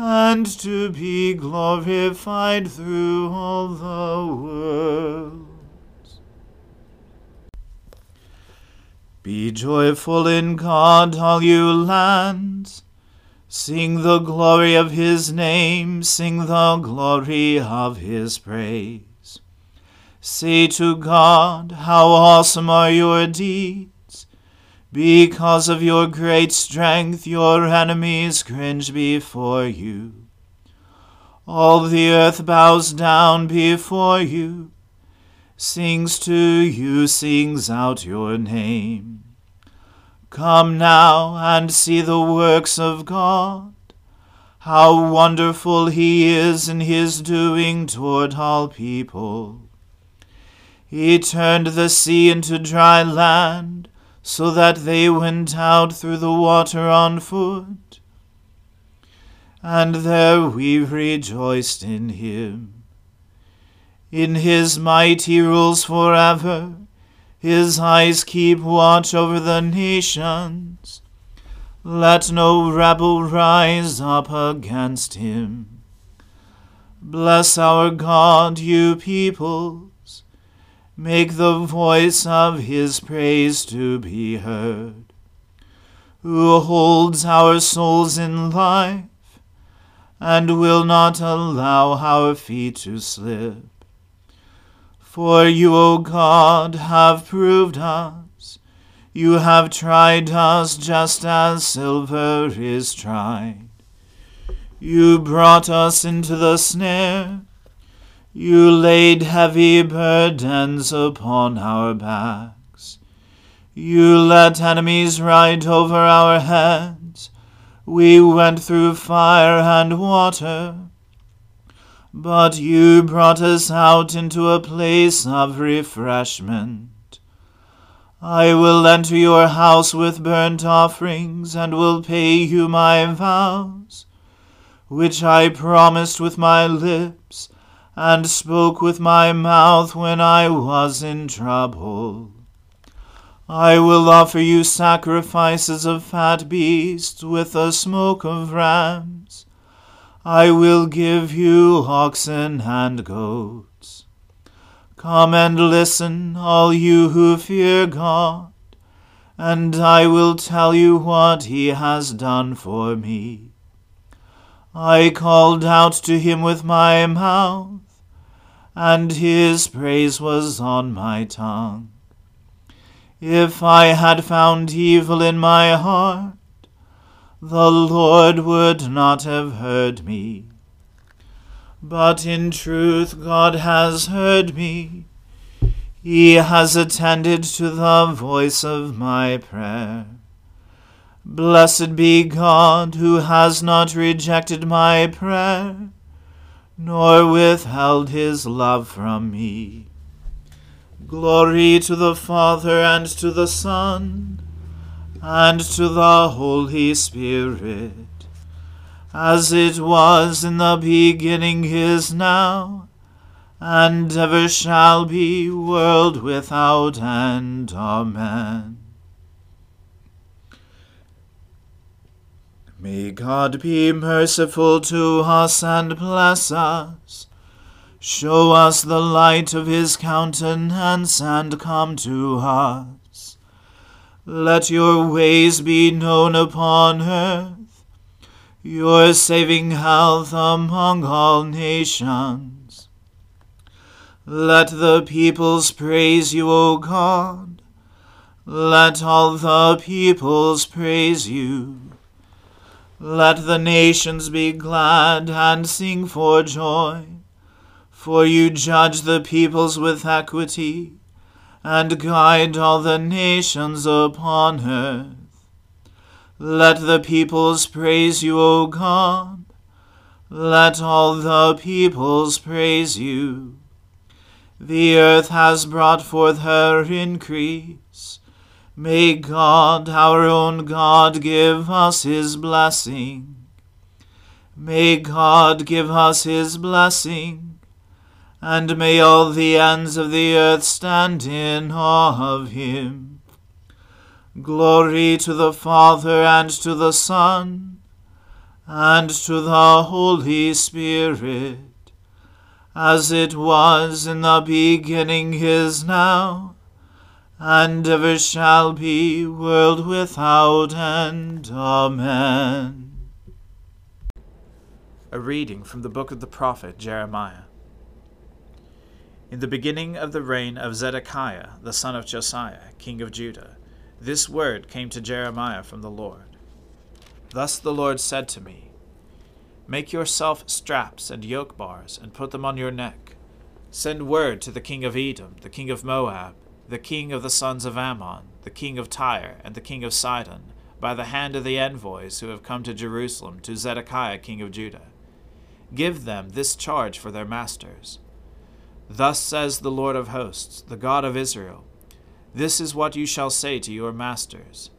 and to be glorified through all the world. Be joyful in God, all you lands. Sing the glory of his name, sing the glory of his praise. Say to God, How awesome are your deeds! Because of your great strength, your enemies cringe before you. All the earth bows down before you, sings to you, sings out your name. Come now and see the works of God, how wonderful he is in his doing toward all people. He turned the sea into dry land, so that they went out through the water on foot. And there we rejoiced in him. In his might he rules forever. His eyes keep watch over the nations. Let no rebel rise up against him. Bless our God, you peoples. Make the voice of his praise to be heard. Who holds our souls in life and will not allow our feet to slip. For you, O God, have proved us. You have tried us just as silver is tried. You brought us into the snare. You laid heavy burdens upon our backs. You let enemies ride over our heads. We went through fire and water. But you brought us out into a place of refreshment. I will enter your house with burnt offerings, and will pay you my vows, which I promised with my lips, and spoke with my mouth when I was in trouble. I will offer you sacrifices of fat beasts with the smoke of rams. I will give you oxen and goats. Come and listen, all you who fear God, and I will tell you what he has done for me. I called out to him with my mouth, and his praise was on my tongue. If I had found evil in my heart, the Lord would not have heard me. But in truth God has heard me. He has attended to the voice of my prayer. Blessed be God, who has not rejected my prayer, nor withheld his love from me. Glory to the Father and to the Son and to the Holy Spirit, as it was in the beginning is now, and ever shall be, world without end. Amen. May God be merciful to us and bless us Show us the light of his countenance and come to us. Let your ways be known upon earth, your saving health among all nations. Let the peoples praise you, O God. Let all the peoples praise you. Let the nations be glad and sing for joy. For you judge the peoples with equity, and guide all the nations upon earth. Let the peoples praise you, O God. Let all the peoples praise you. The earth has brought forth her increase. May God, our own God, give us his blessing. May God give us his blessing and may all the ends of the earth stand in awe of him. Glory to the Father and to the Son and to the Holy Spirit, as it was in the beginning is now, and ever shall be, world without end. Amen. A reading from the book of the prophet Jeremiah. In the beginning of the reign of Zedekiah, the son of Josiah, king of Judah, this word came to Jeremiah from the Lord. Thus the Lord said to me Make yourself straps and yoke bars, and put them on your neck. Send word to the king of Edom, the king of Moab, the king of the sons of Ammon, the king of Tyre, and the king of Sidon, by the hand of the envoys who have come to Jerusalem to Zedekiah king of Judah. Give them this charge for their masters. Thus says the Lord of hosts, the God of Israel This is what you shall say to your masters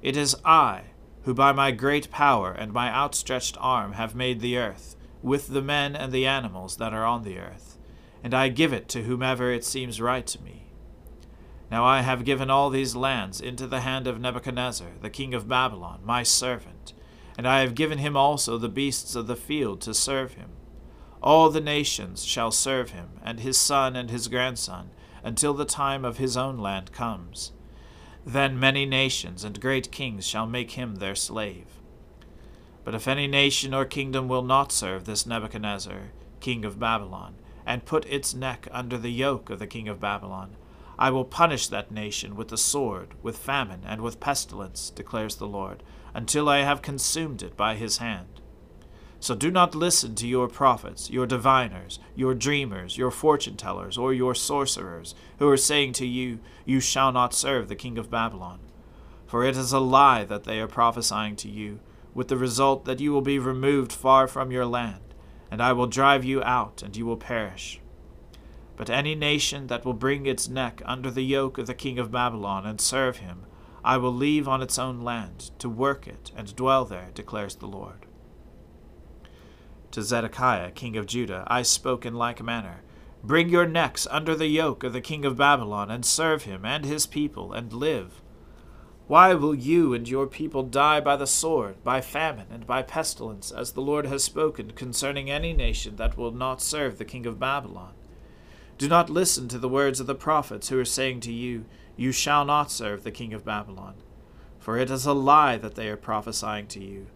It is I, who by my great power and my outstretched arm have made the earth, with the men and the animals that are on the earth, and I give it to whomever it seems right to me. Now I have given all these lands into the hand of Nebuchadnezzar, the king of Babylon, my servant, and I have given him also the beasts of the field to serve him all the nations shall serve him, and his son and his grandson, until the time of his own land comes. Then many nations and great kings shall make him their slave. But if any nation or kingdom will not serve this Nebuchadnezzar, king of Babylon, and put its neck under the yoke of the king of Babylon, I will punish that nation with the sword, with famine, and with pestilence, declares the Lord, until I have consumed it by his hand. So do not listen to your prophets, your diviners, your dreamers, your fortune tellers, or your sorcerers, who are saying to you, You shall not serve the king of Babylon. For it is a lie that they are prophesying to you, with the result that you will be removed far from your land, and I will drive you out, and you will perish. But any nation that will bring its neck under the yoke of the king of Babylon and serve him, I will leave on its own land, to work it and dwell there, declares the Lord. To Zedekiah, king of Judah, I spoke in like manner Bring your necks under the yoke of the king of Babylon, and serve him and his people, and live. Why will you and your people die by the sword, by famine, and by pestilence, as the Lord has spoken concerning any nation that will not serve the king of Babylon? Do not listen to the words of the prophets who are saying to you, You shall not serve the king of Babylon. For it is a lie that they are prophesying to you.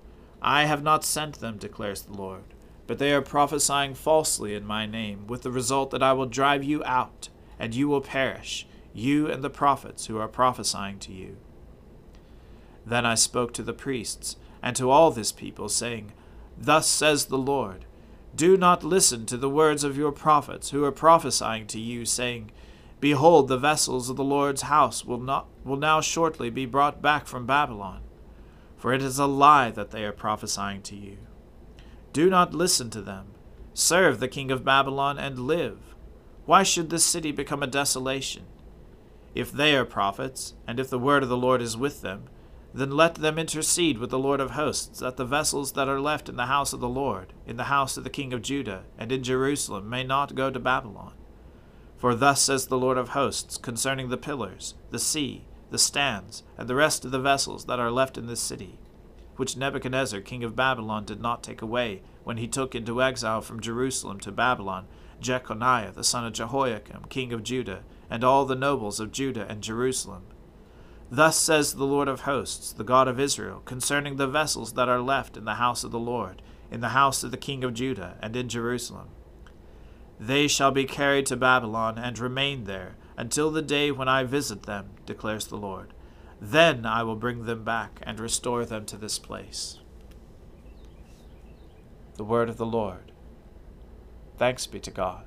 I have not sent them, declares the Lord. But they are prophesying falsely in my name, with the result that I will drive you out, and you will perish, you and the prophets who are prophesying to you. Then I spoke to the priests, and to all this people, saying, Thus says the Lord do not listen to the words of your prophets who are prophesying to you, saying, Behold, the vessels of the Lord's house will, not, will now shortly be brought back from Babylon. For it is a lie that they are prophesying to you. Do not listen to them. Serve the king of Babylon and live. Why should this city become a desolation? If they are prophets, and if the word of the Lord is with them, then let them intercede with the Lord of hosts, that the vessels that are left in the house of the Lord, in the house of the king of Judah, and in Jerusalem, may not go to Babylon. For thus says the Lord of hosts concerning the pillars, the sea, the stands, and the rest of the vessels that are left in this city, which Nebuchadnezzar king of Babylon did not take away, when he took into exile from Jerusalem to Babylon Jeconiah the son of Jehoiakim king of Judah, and all the nobles of Judah and Jerusalem Thus says the Lord of hosts, the God of Israel, concerning the vessels that are left in the house of the Lord, in the house of the king of Judah, and in Jerusalem. They shall be carried to Babylon and remain there until the day when I visit them, declares the Lord. Then I will bring them back and restore them to this place. The word of the Lord. Thanks be to God.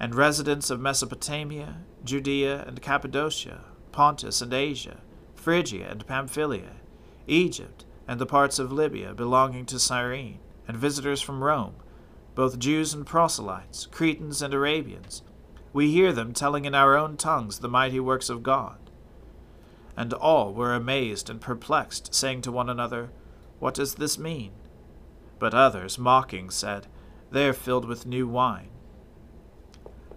and residents of Mesopotamia, Judea and Cappadocia, Pontus and Asia, Phrygia and Pamphylia, Egypt, and the parts of Libya belonging to Cyrene, and visitors from Rome, both Jews and proselytes, Cretans and Arabians, we hear them telling in our own tongues the mighty works of God. And all were amazed and perplexed, saying to one another, What does this mean? But others, mocking, said, They are filled with new wine.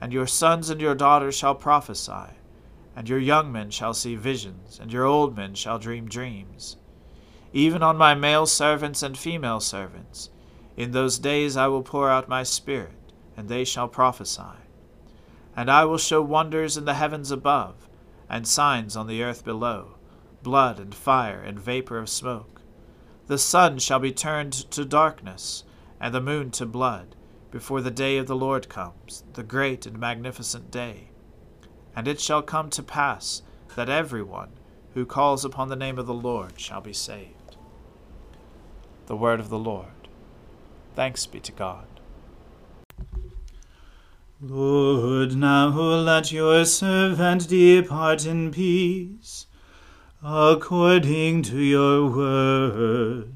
And your sons and your daughters shall prophesy, and your young men shall see visions, and your old men shall dream dreams. Even on my male servants and female servants, in those days I will pour out my Spirit, and they shall prophesy. And I will show wonders in the heavens above and signs on the earth below blood and fire and vapor of smoke. The sun shall be turned to darkness, and the moon to blood, before the day of the Lord comes, the great and magnificent day. And it shall come to pass that every one who calls upon the name of the Lord shall be saved. The word of the Lord. Thanks be to God. Lord, now let your servant depart in peace, according to your word.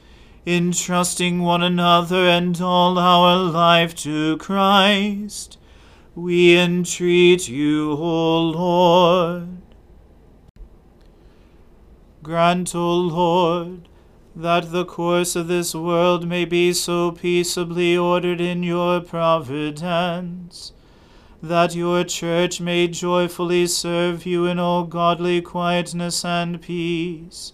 entrusting one another and all our life to Christ. We entreat you, O Lord. Grant, O Lord, that the course of this world may be so peaceably ordered in your providence, that your church may joyfully serve you in all godly quietness and peace,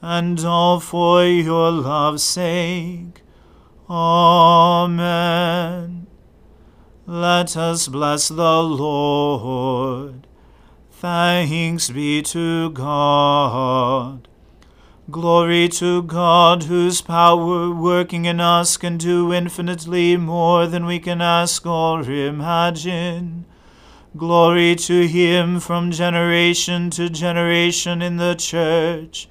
And all for your love's sake. Amen. Let us bless the Lord. Thanks be to God. Glory to God, whose power working in us can do infinitely more than we can ask or imagine. Glory to Him from generation to generation in the Church,